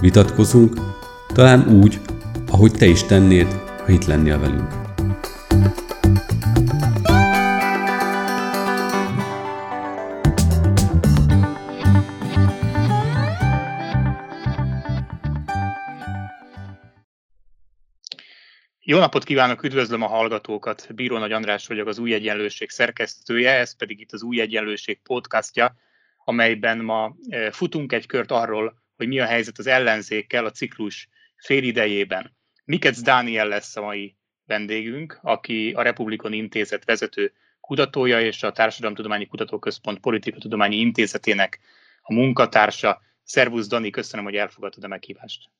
vitatkozunk, talán úgy, ahogy te is tennéd, ha itt lennél velünk. Jó napot kívánok, üdvözlöm a hallgatókat. Bíró Nagy András vagyok, az Új Egyenlőség szerkesztője, ez pedig itt az Új Egyenlőség podcastja, amelyben ma eh, futunk egy kört arról, hogy mi a helyzet az ellenzékkel a ciklus félidejében. Mikec Dániel lesz a mai vendégünk, aki a Republikon Intézet vezető kutatója és a Társadalomtudományi Kutatóközpont Politikatudományi Intézetének a munkatársa. Szervusz Dani, köszönöm, hogy elfogadtad a meghívást.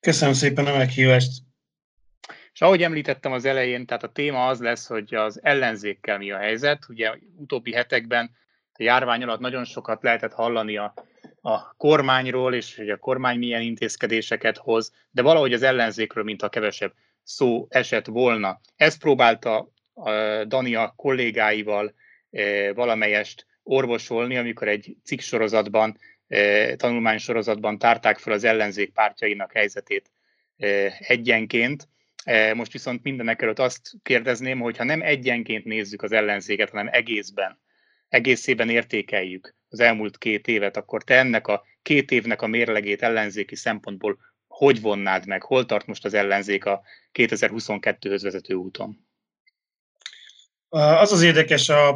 Köszönöm szépen a meghívást. És ahogy említettem az elején, tehát a téma az lesz, hogy az ellenzékkel mi a helyzet. Ugye utóbbi hetekben a járvány alatt nagyon sokat lehetett hallani a a kormányról, és hogy a kormány milyen intézkedéseket hoz, de valahogy az ellenzékről, a kevesebb szó esett volna. Ezt próbálta a kollégáival e, valamelyest orvosolni, amikor egy cikksorozatban, tanulmánysorozatban tárták fel az ellenzék pártjainak helyzetét egyenként. Most viszont mindenek előtt azt kérdezném, hogy ha nem egyenként nézzük az ellenzéket, hanem egészben, egészében értékeljük az elmúlt két évet, akkor te ennek a két évnek a mérlegét ellenzéki szempontból hogy vonnád meg? Hol tart most az ellenzék a 2022-höz vezető úton? Az az érdekes a,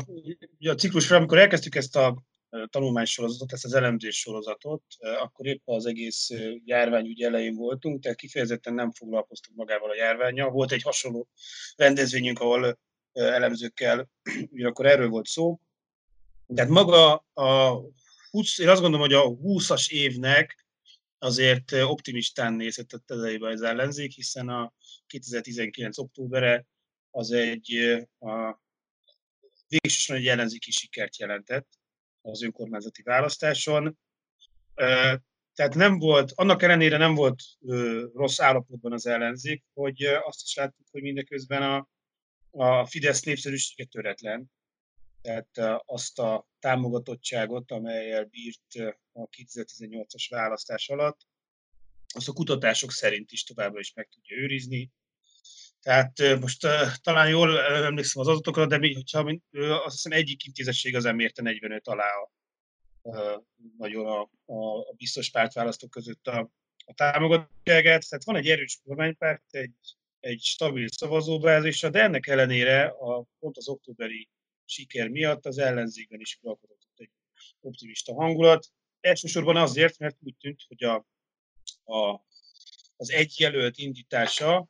a ciklusra, amikor elkezdtük ezt a tanulmánysorozatot, ezt az elemzés sorozatot, akkor épp az egész járványügy elején voltunk, tehát kifejezetten nem foglalkoztunk magával a járványjal. Volt egy hasonló rendezvényünk, ahol elemzőkkel, ugyanakkor erről volt szó, tehát maga a 20, én azt gondolom, hogy a 20-as évnek azért optimistán nézett a elejében az ellenzék, hiszen a 2019. októbere az egy a végsősorban egy ellenzéki sikert jelentett az önkormányzati választáson. Tehát nem volt, annak ellenére nem volt rossz állapotban az ellenzék, hogy azt is láttuk, hogy mindeközben a, a Fidesz népszerűsége töretlen, tehát azt a támogatottságot, amelyel bírt a 2018-as választás alatt, azt a kutatások szerint is továbbra is meg tudja őrizni. Tehát most talán jól emlékszem az adatokra, de mi, hogyha azt hiszem egyik intézetség az mérte 45 alá a, nagyon a, a, a biztos pártválasztók között a, a támogatottságát. Tehát van egy erős kormánypárt, egy, egy stabil szavazóbázisa, de ennek ellenére a, pont az októberi siker miatt az ellenzékben is uralkodott egy optimista hangulat. Elsősorban azért, mert úgy tűnt, hogy a, a, az egy jelölt indítása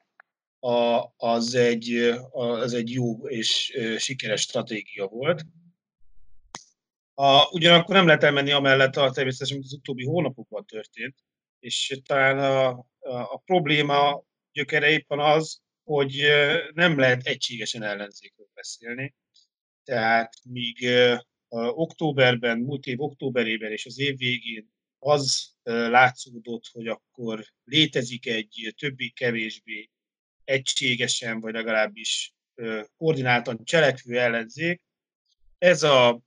a, az, egy, az egy jó és sikeres stratégia volt. A, ugyanakkor nem lehet elmenni amellett a természetesen, mint az utóbbi hónapokban történt, és talán a, a, a probléma gyökere éppen az, hogy nem lehet egységesen ellenzékről beszélni. Tehát míg októberben, múlt év októberében és az év végén az látszódott, hogy akkor létezik egy többé-kevésbé egységesen, vagy legalábbis koordináltan cselekvő ellenzék. Ez a,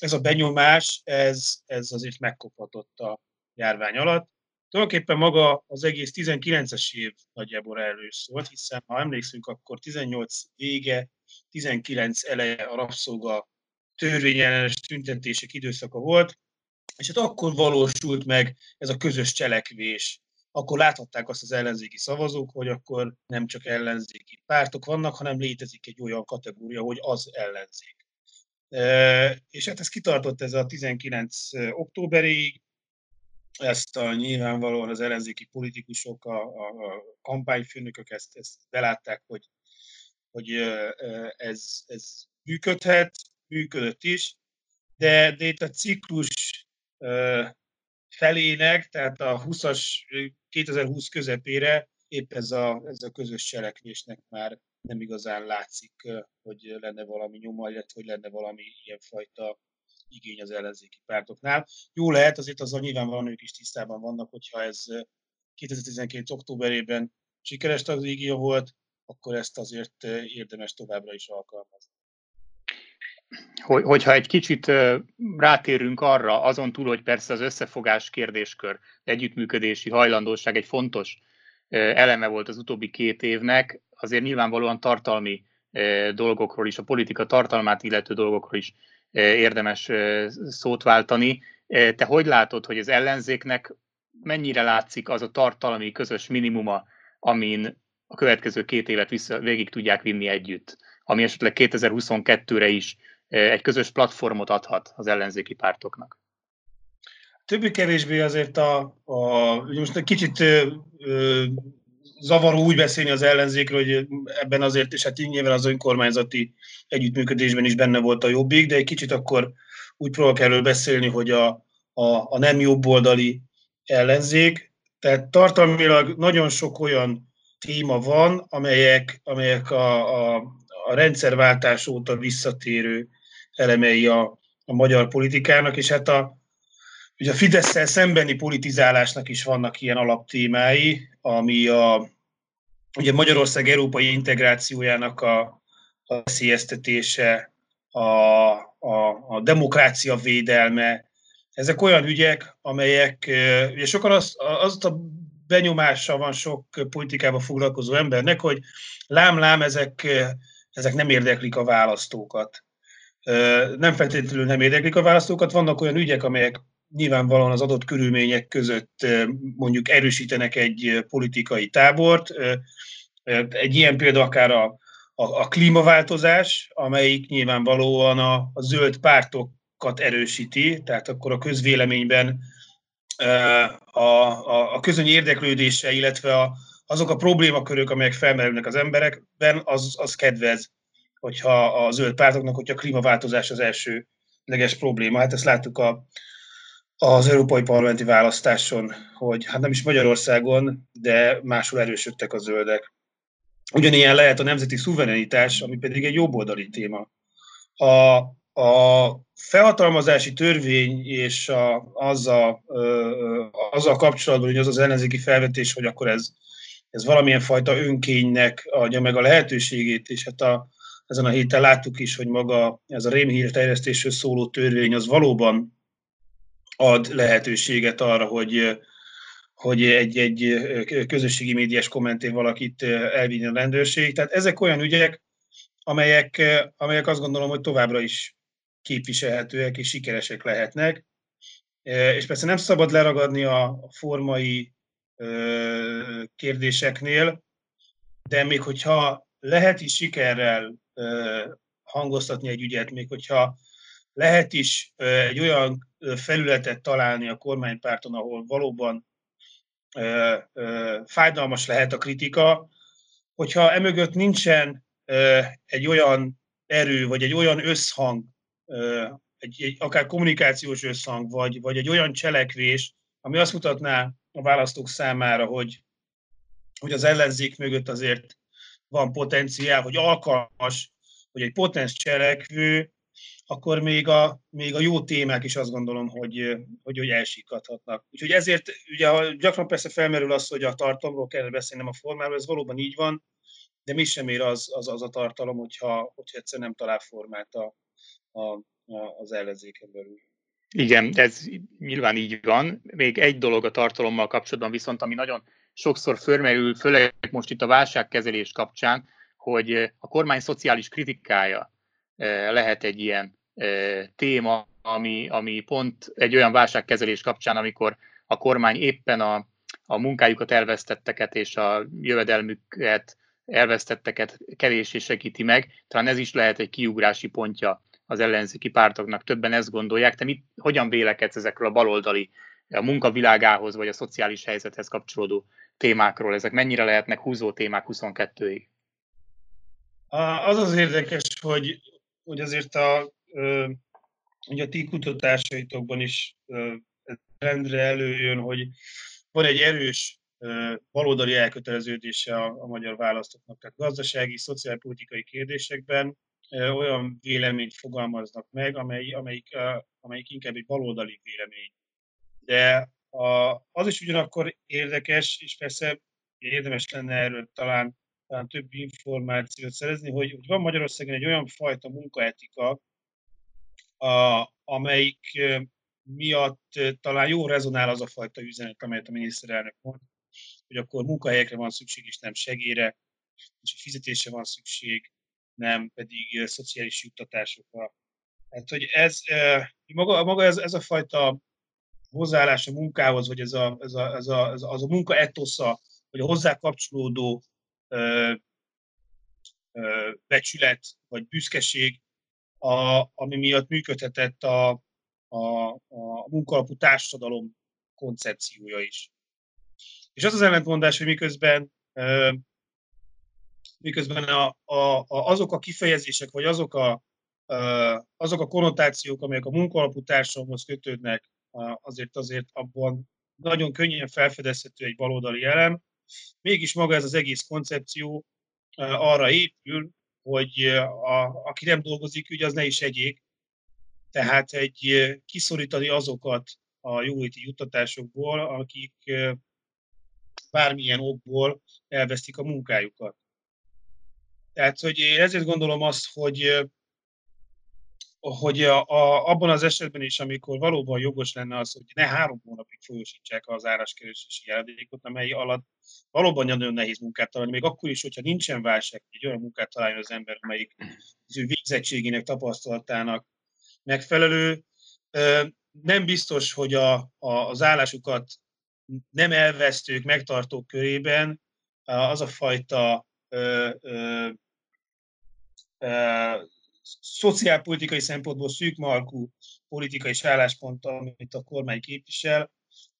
ez a benyomás, ez, ez azért megkophatott a járvány alatt. Tulajdonképpen maga az egész 19-es év nagyjából erről szólt, hiszen ha emlékszünk, akkor 18 vége, 19 eleje a rabszolga törvényellenes tüntetések időszaka volt, és hát akkor valósult meg ez a közös cselekvés. Akkor láthatták azt az ellenzéki szavazók, hogy akkor nem csak ellenzéki pártok vannak, hanem létezik egy olyan kategória, hogy az ellenzék. És hát ez kitartott ez a 19 októberig, ezt a nyilvánvalóan az ellenzéki politikusok, a, a, a kampányfőnökök ezt, ezt belátták, hogy hogy ez, ez működhet, működött is, de, de itt a ciklus felének, tehát a 20-as, 2020 közepére épp ez a, ez a közös cselekvésnek már nem igazán látszik, hogy lenne valami nyoma, illetve hogy lenne valami ilyenfajta igény az ellenzéki pártoknál. Jó lehet, azért azzal nyilvánvalóan ők is tisztában vannak, hogyha ez 2012. októberében sikeres stratégia volt, akkor ezt azért érdemes továbbra is alkalmazni. Hogy, hogyha egy kicsit rátérünk arra, azon túl, hogy persze az összefogás kérdéskör, együttműködési hajlandóság egy fontos eleme volt az utóbbi két évnek, azért nyilvánvalóan tartalmi dolgokról is, a politika tartalmát illető dolgokról is érdemes szót váltani. Te hogy látod, hogy az ellenzéknek mennyire látszik az a tartalmi közös minimuma, amin a következő két évet vissza, végig tudják vinni együtt, ami esetleg 2022-re is egy közös platformot adhat az ellenzéki pártoknak? Többé-kevésbé azért a, a most egy kicsit ö, zavaró úgy beszélni az ellenzékről, hogy ebben azért, és hát nyilván az önkormányzati együttműködésben is benne volt a jobbik, de egy kicsit akkor úgy próbálok erről beszélni, hogy a, a, a nem jobboldali ellenzék. Tehát tartalmilag nagyon sok olyan téma van, amelyek, amelyek a, a, a rendszerváltás óta visszatérő elemei a, a magyar politikának, és hát a, ugye a fidesz szembeni politizálásnak is vannak ilyen alaptémái, ami a, ugye Magyarország európai integrációjának a, a veszélyeztetése, a, a, a demokrácia védelme, ezek olyan ügyek, amelyek, ugye sokan az, az a benyomása van sok politikával foglalkozó embernek, hogy lám-lám, ezek, ezek nem érdeklik a választókat. Nem feltétlenül nem érdeklik a választókat, vannak olyan ügyek, amelyek nyilvánvalóan az adott körülmények között mondjuk erősítenek egy politikai tábort. Egy ilyen példa akár a, a, a klímaváltozás, amelyik nyilvánvalóan a, a zöld pártokat erősíti, tehát akkor a közvéleményben a, a, a közöny érdeklődése, illetve a, azok a problémakörök, amelyek felmerülnek az emberekben, az, az kedvez, hogyha a zöld pártoknak, hogyha a klímaváltozás az első leges probléma. Hát ezt láttuk a, az európai parlamenti választáson, hogy hát nem is Magyarországon, de máshol erősödtek a zöldek. Ugyanilyen lehet a nemzeti szuverenitás, ami pedig egy jobboldali téma. A, a felhatalmazási törvény és a, azzal, azzal kapcsolatban, hogy az az ellenzéki felvetés, hogy akkor ez, ez valamilyen fajta önkénynek adja meg a lehetőségét, és hát a, ezen a héten láttuk is, hogy maga ez a rémhír terjesztésről szóló törvény az valóban ad lehetőséget arra, hogy, hogy egy, egy közösségi médiás kommentér valakit elvinni a rendőrség. Tehát ezek olyan ügyek, amelyek, amelyek azt gondolom, hogy továbbra is képviselhetőek és sikeresek lehetnek. És persze nem szabad leragadni a formai kérdéseknél, de még hogyha lehet is sikerrel hangoztatni egy ügyet, még hogyha lehet is egy olyan felületet találni a kormánypárton, ahol valóban fájdalmas lehet a kritika, hogyha emögött nincsen egy olyan erő, vagy egy olyan összhang, egy, egy akár kommunikációs összhang, vagy, vagy egy olyan cselekvés, ami azt mutatná a választók számára, hogy, hogy az ellenzék mögött azért van potenciál, hogy alkalmas, hogy egy potens cselekvő akkor még a, még a jó témák is azt gondolom, hogy, hogy, hogy elsikadhatnak. Úgyhogy ezért ugye gyakran persze felmerül az, hogy a tartalomról kell beszélni, nem a formáról, ez valóban így van, de mi sem ér az, az, az a tartalom, hogyha, hogyha egyszer nem talál formát a, a, a, az ellenzéken belül. Igen, ez nyilván így van. Még egy dolog a tartalommal kapcsolatban viszont, ami nagyon sokszor fölmerül, főleg most itt a válságkezelés kapcsán, hogy a kormány szociális kritikája lehet egy ilyen téma, ami, ami pont egy olyan válságkezelés kapcsán, amikor a kormány éppen a, a munkájukat elvesztetteket és a jövedelmüket elvesztetteket kevésé segíti meg. Talán ez is lehet egy kiugrási pontja az ellenzéki pártoknak. Többen ezt gondolják. Te mit, hogyan vélekedsz ezekről a baloldali, a munkavilágához vagy a szociális helyzethez kapcsolódó témákról? Ezek mennyire lehetnek húzó témák 22-ig? Az az érdekes, hogy, hogy azért a ugye a ti kutatásaitokban is rendre előjön, hogy van egy erős baloldali elköteleződése a, a magyar választóknak. Tehát gazdasági, szociálpolitikai kérdésekben olyan véleményt fogalmaznak meg, amely, amelyik, amelyik inkább egy baloldali vélemény. De a, az is ugyanakkor érdekes, és persze érdemes lenne erről talán, talán több információt szerezni, hogy, hogy van Magyarországon egy olyan fajta munkaetika, a, amelyik miatt talán jó rezonál az a fajta üzenet, amelyet a miniszterelnök mond, hogy akkor munkahelyekre van szükség, és nem segére, és fizetésre van szükség, nem pedig szociális juttatásokra. Hát, hogy ez, maga, maga ez, ez a fajta hozzáállás a munkához, vagy ez a, ez a, ez a, ez a, az a munka etosza, vagy a hozzá kapcsolódó ö, ö, becsület, vagy büszkeség, a, ami miatt működhetett a, a, a munkalapú társadalom koncepciója is. És az az ellentmondás, hogy miközben ö, miközben a, a, a, azok a kifejezések, vagy azok a, azok a konnotációk, amelyek a munkalapú társadalomhoz kötődnek, azért azért abban nagyon könnyen felfedezhető egy baloldali elem. Mégis maga ez az egész koncepció arra épül, hogy a, aki nem dolgozik, ugye az ne is egyék. Tehát egy kiszorítani azokat a jóléti juttatásokból, akik bármilyen okból elvesztik a munkájukat. Tehát, hogy én ezért gondolom azt, hogy hogy a, a, abban az esetben is, amikor valóban jogos lenne az, hogy ne három hónapig folyosítsák az áraskeresési járadékot, amely alatt valóban nagyon nehéz munkát találni, még akkor is, hogyha nincsen válság, egy olyan munkát találjon az ember, amelyik az ő végzettségének, tapasztalatának megfelelő. Nem biztos, hogy a, a, az állásukat nem elvesztők, megtartók körében az a fajta szociálpolitikai szempontból szűkmarkú politikai álláspont, amit a kormány képvisel,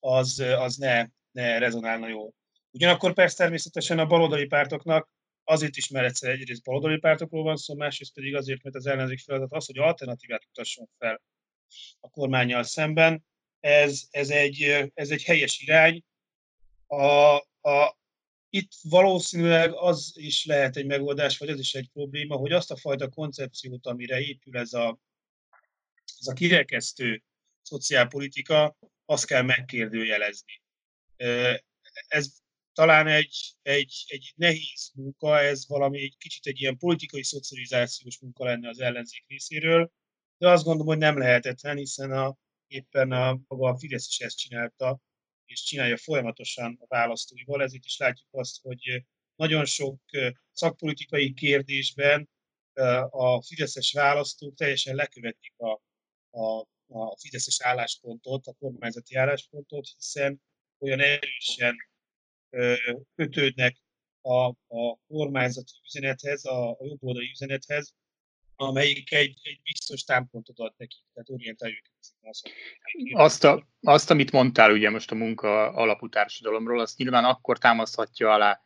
az, az ne, ne rezonálna jól. Ugyanakkor persze természetesen a baloldali pártoknak azért is, mert egyszer egyrészt baloldali pártokról van szó, másrészt pedig azért, mert az ellenzék feladat az, hogy alternatívát utasson fel a kormányjal szemben. Ez, ez, egy, ez egy helyes irány. A, a, itt valószínűleg az is lehet egy megoldás, vagy ez is egy probléma, hogy azt a fajta koncepciót, amire épül ez a, ez a kirekesztő szociálpolitika, azt kell megkérdőjelezni. Ez talán egy, egy, egy nehéz munka, ez valami egy kicsit egy ilyen politikai szocializációs munka lenne az ellenzék részéről, de azt gondolom, hogy nem lehetetlen, hiszen a, éppen a, maga a Fidesz is ezt csinálta, és csinálja folyamatosan a választóival. Ezért is látjuk azt, hogy nagyon sok szakpolitikai kérdésben a fideszes választók teljesen lekövetik a, a, a fideszes álláspontot, a kormányzati álláspontot, hiszen olyan erősen kötődnek a, a kormányzati üzenethez, a, a jobboldali üzenethez, amelyik egy, egy biztos támpontot ad nekik, tehát orientáljuk azt, a, azt, amit mondtál ugye most a munka alapú társadalomról, azt nyilván akkor támaszthatja alá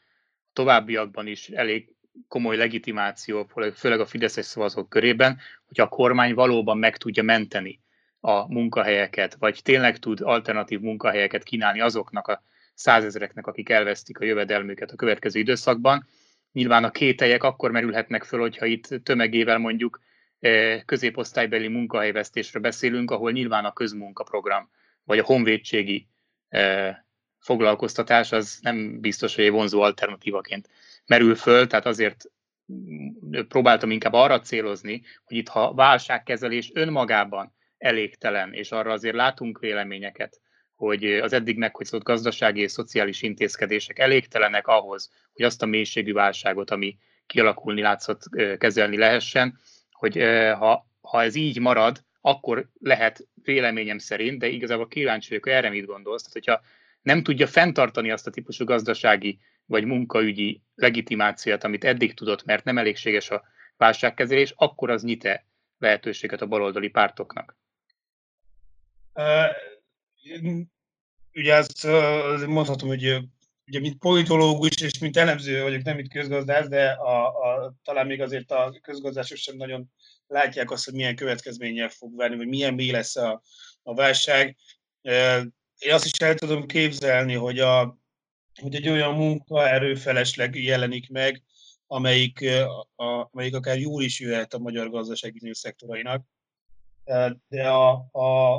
továbbiakban is elég komoly legitimáció, főleg a Fideszes szavazók körében, hogy a kormány valóban meg tudja menteni a munkahelyeket, vagy tényleg tud alternatív munkahelyeket kínálni azoknak a százezereknek, akik elvesztik a jövedelmüket a következő időszakban. Nyilván a kételyek akkor merülhetnek föl, hogyha itt tömegével mondjuk E, középosztálybeli munkahelyvesztésről beszélünk, ahol nyilván a közmunkaprogram vagy a honvédségi e, foglalkoztatás az nem biztos, hogy egy vonzó alternatívaként merül föl, tehát azért próbáltam inkább arra célozni, hogy itt ha válságkezelés önmagában elégtelen, és arra azért látunk véleményeket, hogy az eddig meghozott gazdasági és szociális intézkedések elégtelenek ahhoz, hogy azt a mélységű válságot, ami kialakulni látszott, kezelni lehessen, hogy ha, ha ez így marad, akkor lehet véleményem szerint, de igazából kíváncsi vagyok, hogy erre mit gondolsz. Tehát, hogyha nem tudja fenntartani azt a típusú gazdasági vagy munkaügyi legitimációt, amit eddig tudott, mert nem elégséges a válságkezelés, akkor az nyite lehetőséget a baloldali pártoknak? Ugye uh, mondhatom, hogy ugye mint politológus és mint elemző vagyok, nem mint közgazdász, de a, a, talán még azért a közgazdások sem nagyon látják azt, hogy milyen következménnyel fog várni, vagy milyen mély lesz a, a válság. Én azt is el tudom képzelni, hogy, a, hogy egy olyan munkaerő felesleg jelenik meg, amelyik, a, amelyik akár jól is jöhet a magyar gazdaság bizonyos szektorainak. De a, a,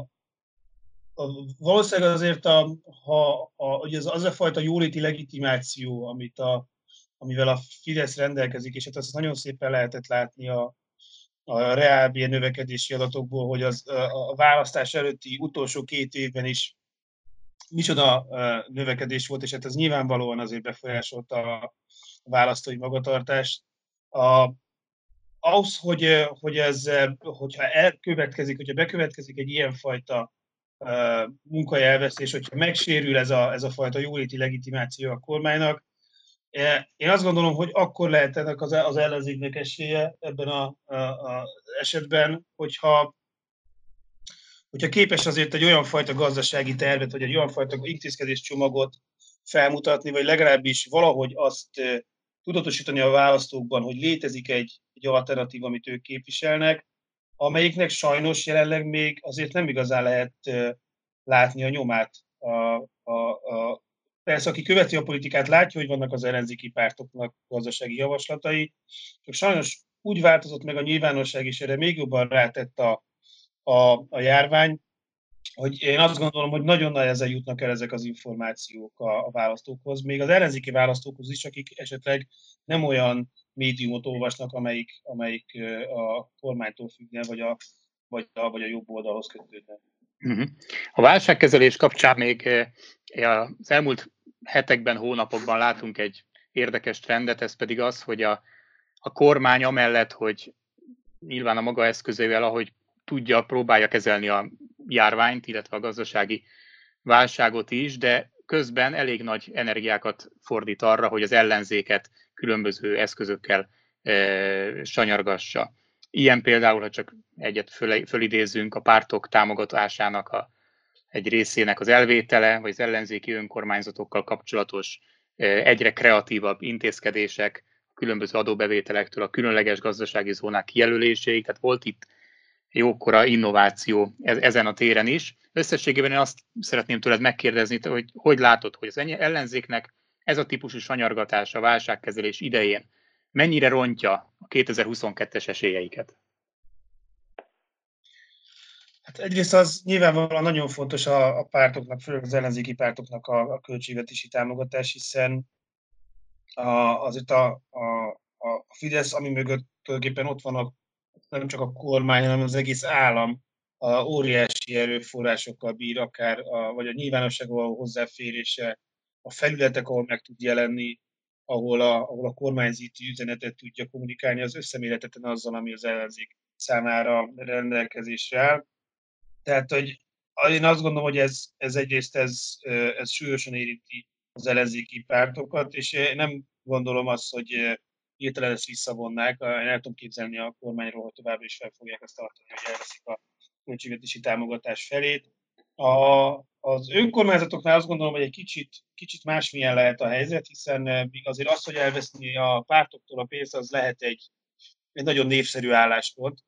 a, valószínűleg azért, a, ha, a, hogy az, az a fajta jóléti legitimáció, amit a, amivel a Fidesz rendelkezik, és hát azt nagyon szépen lehetett látni a, a reálbér növekedési adatokból, hogy az, a választás előtti utolsó két évben is micsoda növekedés volt, és hát ez nyilvánvalóan azért befolyásolta a választói magatartást. A, ahhoz, hogy, hogy ez, hogyha elkövetkezik, hogyha bekövetkezik egy ilyenfajta munkajelvesztés, hogyha megsérül ez a, ez a fajta jóléti legitimáció a kormánynak, én azt gondolom, hogy akkor lehet ennek az, az ellenzéknek esélye ebben a, a, a esetben, hogyha hogyha képes azért egy olyan fajta gazdasági tervet, vagy egy olyan fajta intézkedés csomagot felmutatni, vagy legalábbis valahogy azt tudatosítani a választókban, hogy létezik egy, egy alternatív, amit ők képviselnek, amelyiknek sajnos jelenleg még azért nem igazán lehet látni a nyomát. A, a, a, persze, aki követi a politikát, látja, hogy vannak az ellenzéki pártoknak gazdasági javaslatai, csak sajnos úgy változott meg a nyilvánosság, és erre még jobban rátett a, a, a járvány, hogy én azt gondolom, hogy nagyon nehezen jutnak el ezek az információk a, a választókhoz, még az ellenzéki választókhoz is, akik esetleg nem olyan médiumot olvasnak, amelyik, amelyik a kormánytól függne, vagy a, vagy a, vagy a jobb oldalhoz kötődne. Uh-huh. A válságkezelés kapcsán még az elmúlt hetekben, hónapokban látunk egy érdekes trendet, ez pedig az, hogy a, a kormány amellett, hogy nyilván a maga eszközével, ahogy tudja, próbálja kezelni a járványt, illetve a gazdasági válságot is, de közben elég nagy energiákat fordít arra, hogy az ellenzéket különböző eszközökkel e, sanyargassa. Ilyen például, ha csak egyet föl, fölidézzünk, a pártok támogatásának a, egy részének az elvétele, vagy az ellenzéki önkormányzatokkal kapcsolatos e, egyre kreatívabb intézkedések, különböző adóbevételektől a különleges gazdasági zónák kijelöléséig, tehát volt itt jókora innováció ezen a téren is. Összességében én azt szeretném tőled megkérdezni, hogy hogy látod, hogy az ellenzéknek ez a típusú sanyargatás a válságkezelés idején mennyire rontja a 2022-es esélyeiket? Hát egyrészt az nyilvánvalóan nagyon fontos a, a pártoknak, főleg az ellenzéki pártoknak a, a költségvetési támogatás, hiszen a, azért a, a, a Fidesz, ami mögött tulajdonképpen ott van a nem csak a kormány, hanem az egész állam a óriási erőforrásokkal bír, akár a, vagy a nyilvánosság való hozzáférése, a felületek, ahol meg tud jelenni, ahol a, ahol a kormányzati üzenetet tudja kommunikálni, az összeméleteten azzal, ami az ellenzék számára rendelkezésre áll. Tehát, hogy én azt gondolom, hogy ez, ez egyrészt ez, ez súlyosan érinti az ellenzéki pártokat, és én nem gondolom azt, hogy hirtelen ezt visszavonnák. Én el tudom képzelni a kormányról, hogy továbbra is fel fogják ezt tartani, hogy elveszik a költségvetési támogatás felét. A, az önkormányzatoknál azt gondolom, hogy egy kicsit, kicsit másmilyen lehet a helyzet, hiszen azért az, hogy elveszni a pártoktól a pénzt, az lehet egy, egy nagyon népszerű álláspont.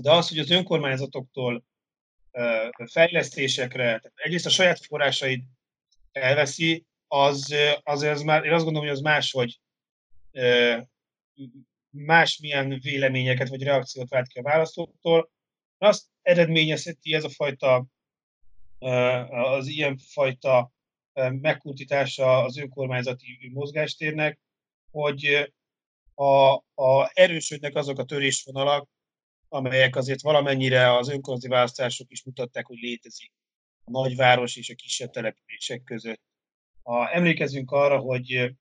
De az, hogy az önkormányzatoktól fejlesztésekre, tehát egyrészt a saját forrásaid elveszi, az, az, az már, én azt gondolom, hogy az máshogy másmilyen véleményeket vagy reakciót vált ki a választóktól. Azt eredményezheti ez a fajta, az ilyen fajta megkurtítása az önkormányzati mozgástérnek, hogy a, a erősödnek azok a törésvonalak, amelyek azért valamennyire az önkormányzati választások is mutatták, hogy létezik a nagyváros és a kisebb települések között. A, emlékezünk arra, hogy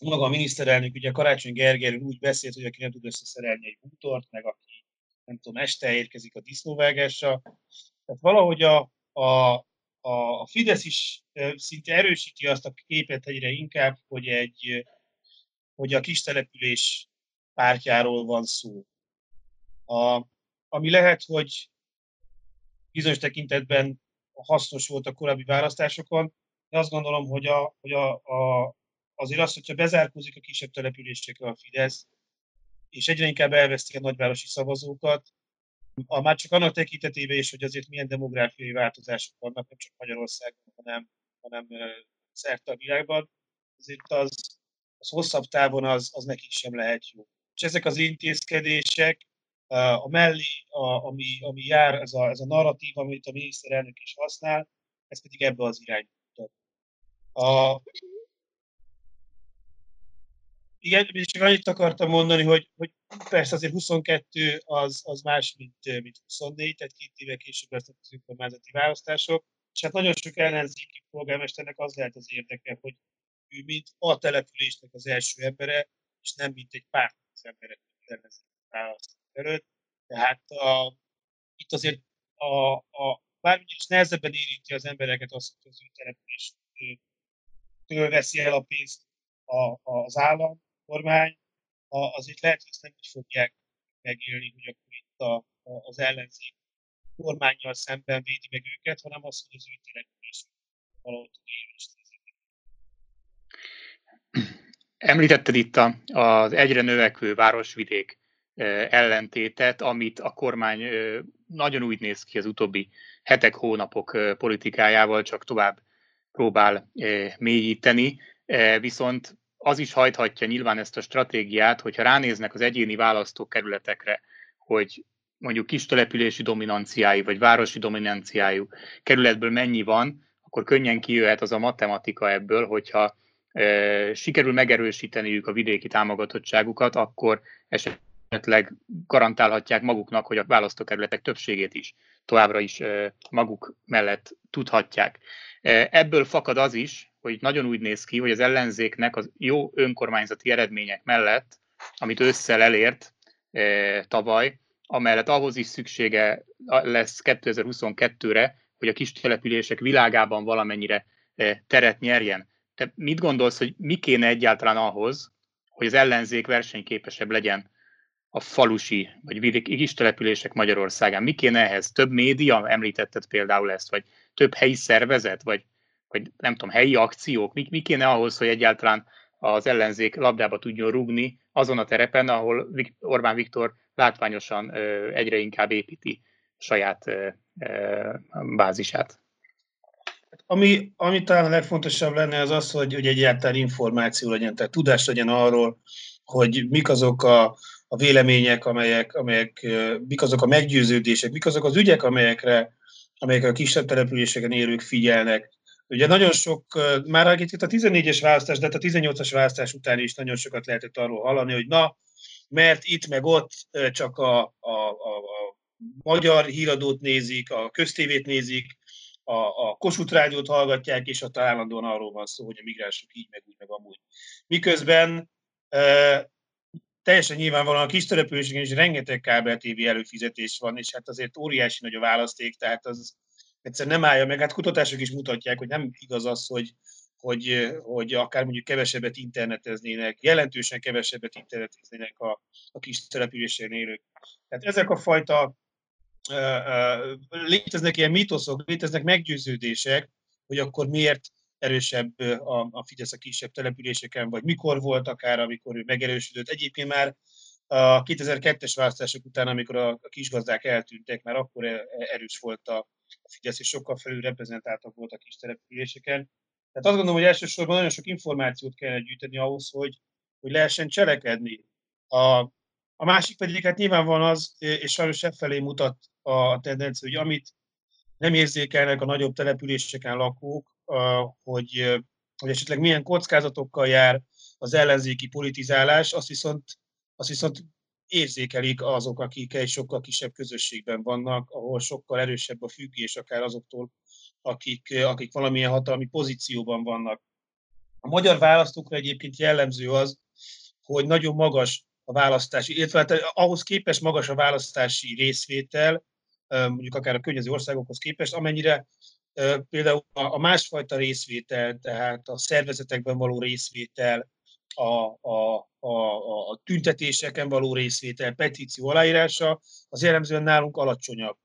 maga a miniszterelnök, ugye Karácsony Gergely úgy beszélt, hogy aki nem tud összeszerelni egy bútort, meg aki nem tudom, este érkezik a disznóvágásra. Tehát valahogy a, a, a, a Fidesz is szinte erősíti azt a képet egyre inkább, hogy egy hogy a kis település pártjáról van szó. A, ami lehet, hogy bizonyos tekintetben hasznos volt a korábbi választásokon, de azt gondolom, hogy a, hogy a, a, azért az, hogyha bezárkózik a kisebb településekre a Fidesz, és egyre inkább elveszti a nagyvárosi szavazókat, a, már csak annak tekintetében is, hogy azért milyen demográfiai változások vannak, nem csak Magyarországon, hanem, hanem szerte a világban, azért az, az hosszabb távon az, az nekik sem lehet jó. És ezek az intézkedések, a mellé, a, ami, ami jár, ez a, ez a narratív, amit a miniszterelnök is használ, ez pedig ebbe az irányba. A, igen, csak annyit akartam mondani, hogy, hogy persze azért 22 az, az más, mint, mint 24, tehát két éve később lesznek az önkormányzati választások, és hát nagyon sok ellenzéki polgármesternek az lehet az érdeke, hogy ő mint a településnek az első embere, és nem mint egy párt az emberek ellenzéki választás előtt. Tehát a, itt azért a, a, bármilyen is nehezebben érinti az embereket az, hogy az ő település veszi el a pénzt a, az állam, kormány, azért lehet, hogy ezt nem így fogják megélni, hogy akkor itt a, a, az ellenzék kormányjal szemben védi meg őket, hanem az, hogy az ő település valahol tud Említetted itt a, az egyre növekvő városvidék ellentétet, amit a kormány nagyon úgy néz ki az utóbbi hetek, hónapok politikájával, csak tovább próbál mélyíteni, viszont az is hajthatja nyilván ezt a stratégiát, hogyha ránéznek az egyéni választókerületekre, hogy mondjuk kis települési dominanciájú, vagy városi dominanciájú kerületből mennyi van, akkor könnyen kijöhet az a matematika ebből, hogyha e, sikerül megerősíteniük a vidéki támogatottságukat, akkor esetleg garantálhatják maguknak, hogy a választókerületek többségét is továbbra is e, maguk mellett tudhatják. E, ebből fakad az is, hogy nagyon úgy néz ki, hogy az ellenzéknek az jó önkormányzati eredmények mellett, amit ősszel elért e, tavaly, amellett ahhoz is szüksége lesz 2022-re, hogy a kis települések világában valamennyire e, teret nyerjen. Te mit gondolsz, hogy mi kéne egyáltalán ahhoz, hogy az ellenzék versenyképesebb legyen a falusi vagy kis települések Magyarországán? Mi kéne ehhez? Több média, említetted például ezt, vagy több helyi szervezet, vagy vagy nem tudom, helyi akciók, mi, mi kéne ahhoz, hogy egyáltalán az ellenzék labdába tudjon rugni azon a terepen, ahol Orbán Viktor látványosan egyre inkább építi saját bázisát. Ami, ami talán a legfontosabb lenne az az, hogy, hogy egyáltalán információ legyen, tehát tudás legyen arról, hogy mik azok a, a vélemények, amelyek, amelyek, mik azok a meggyőződések, mik azok az ügyek, amelyekre, amelyek a kisebb településeken élők figyelnek, Ugye nagyon sok, már itt a 14-es választás, de hát a 18-as választás után is nagyon sokat lehetett arról hallani, hogy na, mert itt meg ott csak a, a, a, a magyar híradót nézik, a köztévét nézik, a, a Kossuth rádiót hallgatják, és ott állandóan arról van szó, hogy a migránsok így, meg úgy, meg amúgy. Miközben e, teljesen nyilvánvalóan a kis településeken is rengeteg kábel TV előfizetés van, és hát azért óriási nagy a választék, tehát az, egyszer nem állja meg. Hát kutatások is mutatják, hogy nem igaz az, hogy, hogy, hogy akár mondjuk kevesebbet interneteznének, jelentősen kevesebbet interneteznének a, a kis településen élők. Tehát ezek a fajta léteznek ilyen mítoszok, léteznek meggyőződések, hogy akkor miért erősebb a, a Fidesz a kisebb településeken, vagy mikor volt akár, amikor ő megerősödött. Egyébként már a 2002-es választások után, amikor a, a kisgazdák eltűntek, már akkor e, erős volt a, a Fidesz, és sokkal felül reprezentáltak voltak kis településeken. Tehát azt gondolom, hogy elsősorban nagyon sok információt kellene gyűjteni ahhoz, hogy, hogy lehessen cselekedni. A, a másik pedig hát nyilván az, és sajnos e felé mutat a tendencia, hogy amit nem érzékelnek a nagyobb településeken lakók, hogy, hogy esetleg milyen kockázatokkal jár az ellenzéki politizálás, azt viszont, azt viszont érzékelik azok, akik egy sokkal kisebb közösségben vannak, ahol sokkal erősebb a függés akár azoktól, akik, akik valamilyen hatalmi pozícióban vannak. A magyar választókra egyébként jellemző az, hogy nagyon magas a választási, illetve hát ahhoz képest magas a választási részvétel, mondjuk akár a környező országokhoz képest, amennyire például a másfajta részvétel, tehát a szervezetekben való részvétel, a, a, a, a tüntetéseken való részvétel, petíció aláírása, az jellemzően nálunk alacsonyabb.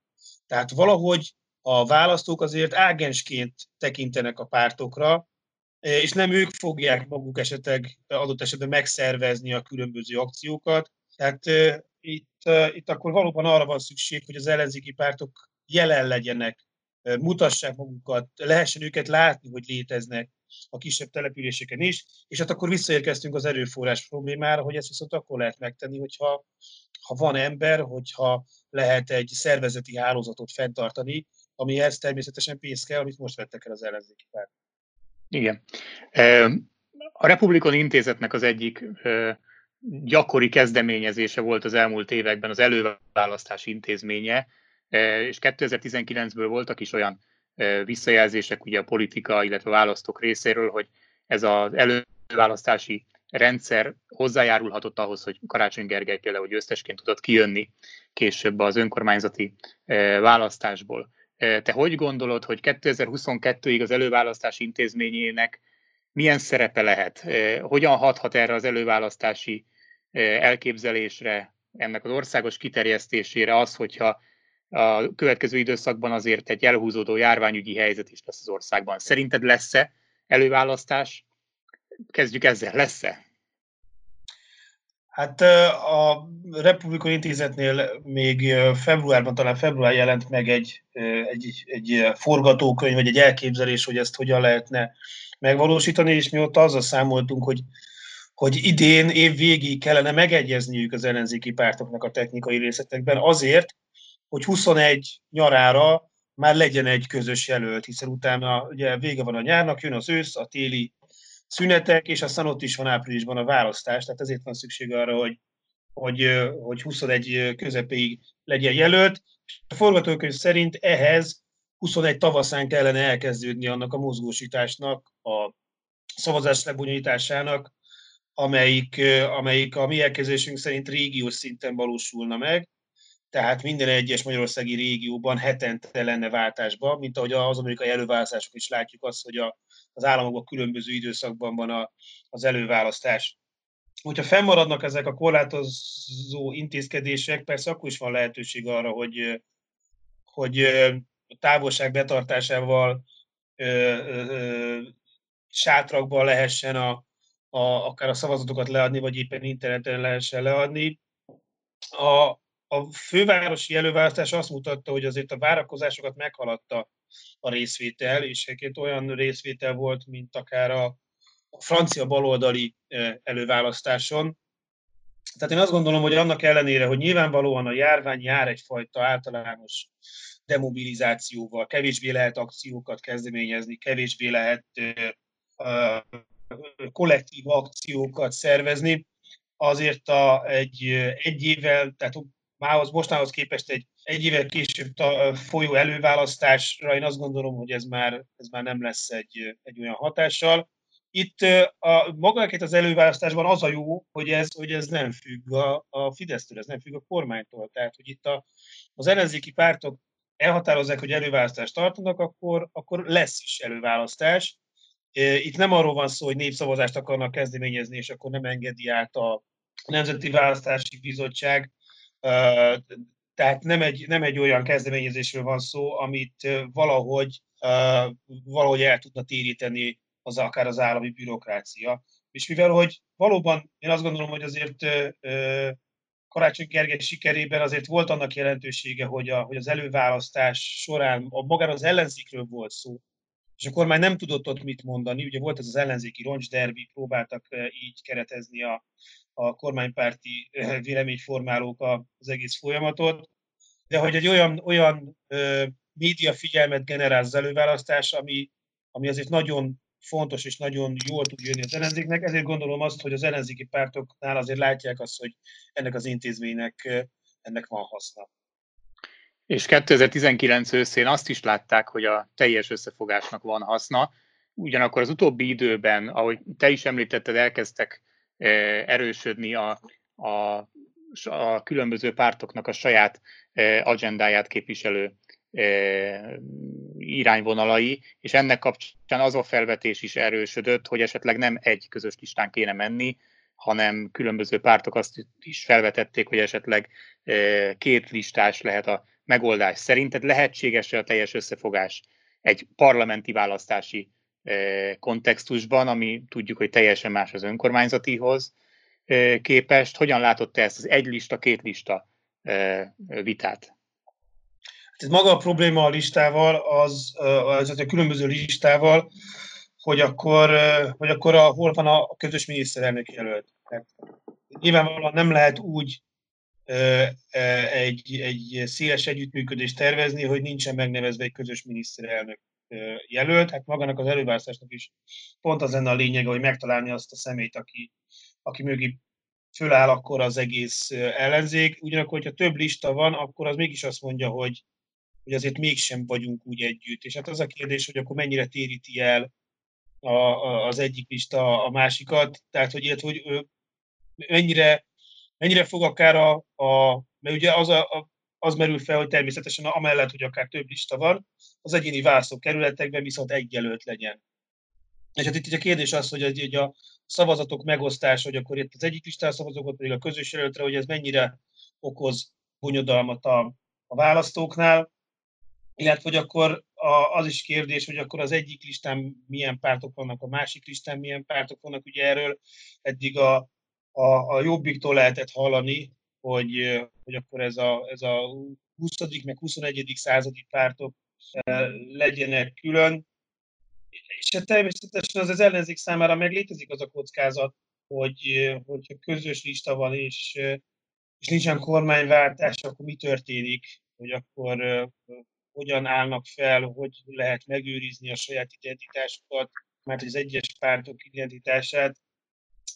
Tehát valahogy a választók azért ágensként tekintenek a pártokra, és nem ők fogják maguk esetleg adott esetben megszervezni a különböző akciókat. Tehát itt, itt akkor valóban arra van szükség, hogy az ellenzéki pártok jelen legyenek, mutassák magukat, lehessen őket látni, hogy léteznek a kisebb településeken is, és hát akkor visszaérkeztünk az erőforrás problémára, hogy ezt viszont akkor lehet megtenni, hogyha ha van ember, hogyha lehet egy szervezeti hálózatot fenntartani, amihez természetesen pénz kell, amit most vettek el az ellenzéki. Igen. A Republikon Intézetnek az egyik gyakori kezdeményezése volt az elmúlt években az előválasztási intézménye, és 2019-ből voltak is olyan visszajelzések ugye a politika, illetve a választók részéről, hogy ez az előválasztási rendszer hozzájárulhatott ahhoz, hogy Karácsony Gergely például győztesként tudott kijönni később az önkormányzati választásból. Te hogy gondolod, hogy 2022-ig az előválasztási intézményének milyen szerepe lehet? Hogyan hathat erre az előválasztási elképzelésre, ennek az országos kiterjesztésére az, hogyha a következő időszakban azért egy elhúzódó járványügyi helyzet is lesz az országban. Szerinted lesz-e előválasztás? Kezdjük ezzel, lesz-e? Hát a Republikon Intézetnél még februárban, talán február jelent meg egy, egy, egy forgatókönyv, vagy egy elképzelés, hogy ezt hogyan lehetne megvalósítani, és mi ott azzal számoltunk, hogy, hogy idén év végig kellene megegyezniük az ellenzéki pártoknak a technikai részletekben azért, hogy 21 nyarára már legyen egy közös jelölt, hiszen utána ugye vége van a nyárnak, jön az ősz, a téli szünetek, és aztán ott is van áprilisban a választás, tehát ezért van szükség arra, hogy, hogy, hogy 21 közepéig legyen jelölt. A forgatókönyv szerint ehhez 21 tavaszán kellene elkezdődni annak a mozgósításnak, a szavazás lebonyolításának, amelyik, amelyik a mi elkezdésünk szerint régiós szinten valósulna meg, tehát minden egyes magyarországi régióban hetente lenne váltásba, mint ahogy az amerikai előválasztások is látjuk azt, hogy a, az államokban különböző időszakban van a, az előválasztás. Hogyha fennmaradnak ezek a korlátozó intézkedések, persze akkor is van lehetőség arra, hogy, hogy a távolság betartásával ö, ö, sátrakban lehessen a, a, akár a szavazatokat leadni, vagy éppen interneten lehessen leadni. A, a fővárosi előválasztás azt mutatta, hogy azért a várakozásokat meghaladta a részvétel, és egyébként olyan részvétel volt, mint akár a, a francia baloldali előválasztáson. Tehát én azt gondolom, hogy annak ellenére, hogy nyilvánvalóan a járvány jár egyfajta általános demobilizációval, kevésbé lehet akciókat kezdeményezni, kevésbé lehet kollektív akciókat szervezni, azért a, egy, egy évvel, tehát mához, mostanhoz képest egy egy évvel később folyó előválasztásra én azt gondolom, hogy ez már, ez már nem lesz egy, egy olyan hatással. Itt a, magáként az előválasztásban az a jó, hogy ez, hogy ez nem függ a, a Fidesztől, ez nem függ a kormánytól. Tehát, hogy itt a, az ellenzéki pártok elhatározzák, hogy előválasztást tartanak, akkor, akkor lesz is előválasztás. Itt nem arról van szó, hogy népszavazást akarnak kezdeményezni, és akkor nem engedi át a Nemzeti Választási Bizottság. Tehát nem egy, nem egy olyan kezdeményezésről van szó, amit valahogy, valahogy el tudna téríteni az akár az állami bürokrácia. És mivel, hogy valóban én azt gondolom, hogy azért Karácsony Gergely sikerében azért volt annak jelentősége, hogy, a, hogy az előválasztás során a magára az ellenzékről volt szó, és akkor már nem tudott ott mit mondani. Ugye volt ez az ellenzéki roncsderbi, próbáltak így keretezni a, a kormánypárti véleményformálók az egész folyamatot, de hogy egy olyan, olyan média figyelmet generál az előválasztás, ami, ami azért nagyon fontos és nagyon jól tud jönni az ellenzéknek, ezért gondolom azt, hogy az ellenzéki pártoknál azért látják azt, hogy ennek az intézménynek ennek van haszna. És 2019 őszén azt is látták, hogy a teljes összefogásnak van haszna, ugyanakkor az utóbbi időben, ahogy te is említetted, elkezdtek erősödni a, a, a különböző pártoknak a saját agendáját képviselő irányvonalai, és ennek kapcsán az a felvetés is erősödött, hogy esetleg nem egy közös listán kéne menni, hanem különböző pártok azt is felvetették, hogy esetleg két listás lehet a megoldás. Szerinted lehetséges-e a teljes összefogás egy parlamenti választási kontextusban, ami tudjuk, hogy teljesen más az önkormányzatihoz, képest hogyan látott te ezt az egy lista, két lista vitát? Ez maga a probléma a listával, az, az a különböző listával, hogy akkor, hogy akkor a, hol van a közös miniszterelnök jelölt. Nyilvánvalóan nem lehet úgy egy, egy széles együttműködést tervezni, hogy nincsen megnevezve egy közös miniszterelnök jelölt. Hát magának az előválasztásnak is pont az lenne a lényege, hogy megtalálni azt a szemét, aki, aki mögé föláll akkor az egész ellenzék. Ugyanakkor, hogyha több lista van, akkor az mégis azt mondja, hogy, hogy azért mégsem vagyunk úgy együtt. És hát az a kérdés, hogy akkor mennyire téríti el a, a, az egyik lista a másikat, tehát hogy, ilyet, hogy mennyire, mennyire fog akár a, a mert ugye az, a, a, az merül fel, hogy természetesen amellett, hogy akár több lista van, az egyéni választókerületekben viszont egy jelölt legyen. És hát itt a kérdés az, hogy, hogy a szavazatok megosztása, hogy akkor itt az egyik listán szavazókat, pedig a közös jelöltre, hogy ez mennyire okoz bonyodalmat a, a választóknál, illetve hogy akkor a, az is kérdés, hogy akkor az egyik listán milyen pártok vannak, a másik listán milyen pártok vannak. Ugye erről eddig a, a, a jobbiktól lehetett hallani, hogy, hogy akkor ez a, ez a 20. meg 21. századi pártok legyenek külön. És hát természetesen az az ellenzék számára meg létezik az a kockázat, hogy, hogyha közös lista van, és, és nincsen kormányváltás, akkor mi történik, hogy akkor hogyan állnak fel, hogy lehet megőrizni a saját identitásukat, mert az egyes pártok identitását.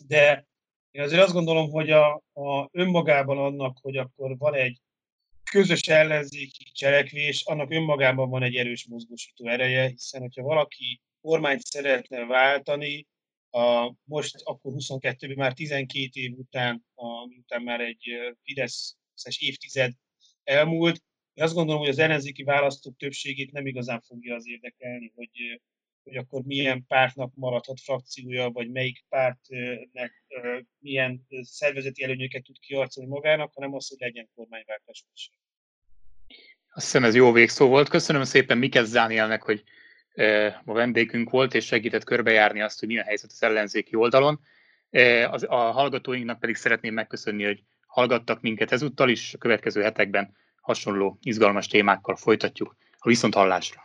De én azért azt gondolom, hogy a, a önmagában annak, hogy akkor van egy közös ellenzéki cselekvés, annak önmagában van egy erős mozgósító ereje, hiszen hogyha valaki kormányt szeretne váltani, a, most akkor 22-ben már 12 év után, a, miután már egy Fideszes évtized elmúlt, én azt gondolom, hogy az ellenzéki választók többségét nem igazán fogja az érdekelni, hogy, hogy akkor milyen pártnak maradhat frakciója, vagy melyik pártnek milyen szervezeti előnyöket tud kiarcolni magának, hanem az, hogy legyen kormányváltás. Azt hiszem ez jó végszó volt. Köszönöm szépen Mikesz Dánielnek, hogy a vendégünk volt, és segített körbejárni azt, hogy milyen helyzet az ellenzéki oldalon. A hallgatóinknak pedig szeretném megköszönni, hogy hallgattak minket ezúttal is, a következő hetekben hasonló izgalmas témákkal folytatjuk a viszonthallásra.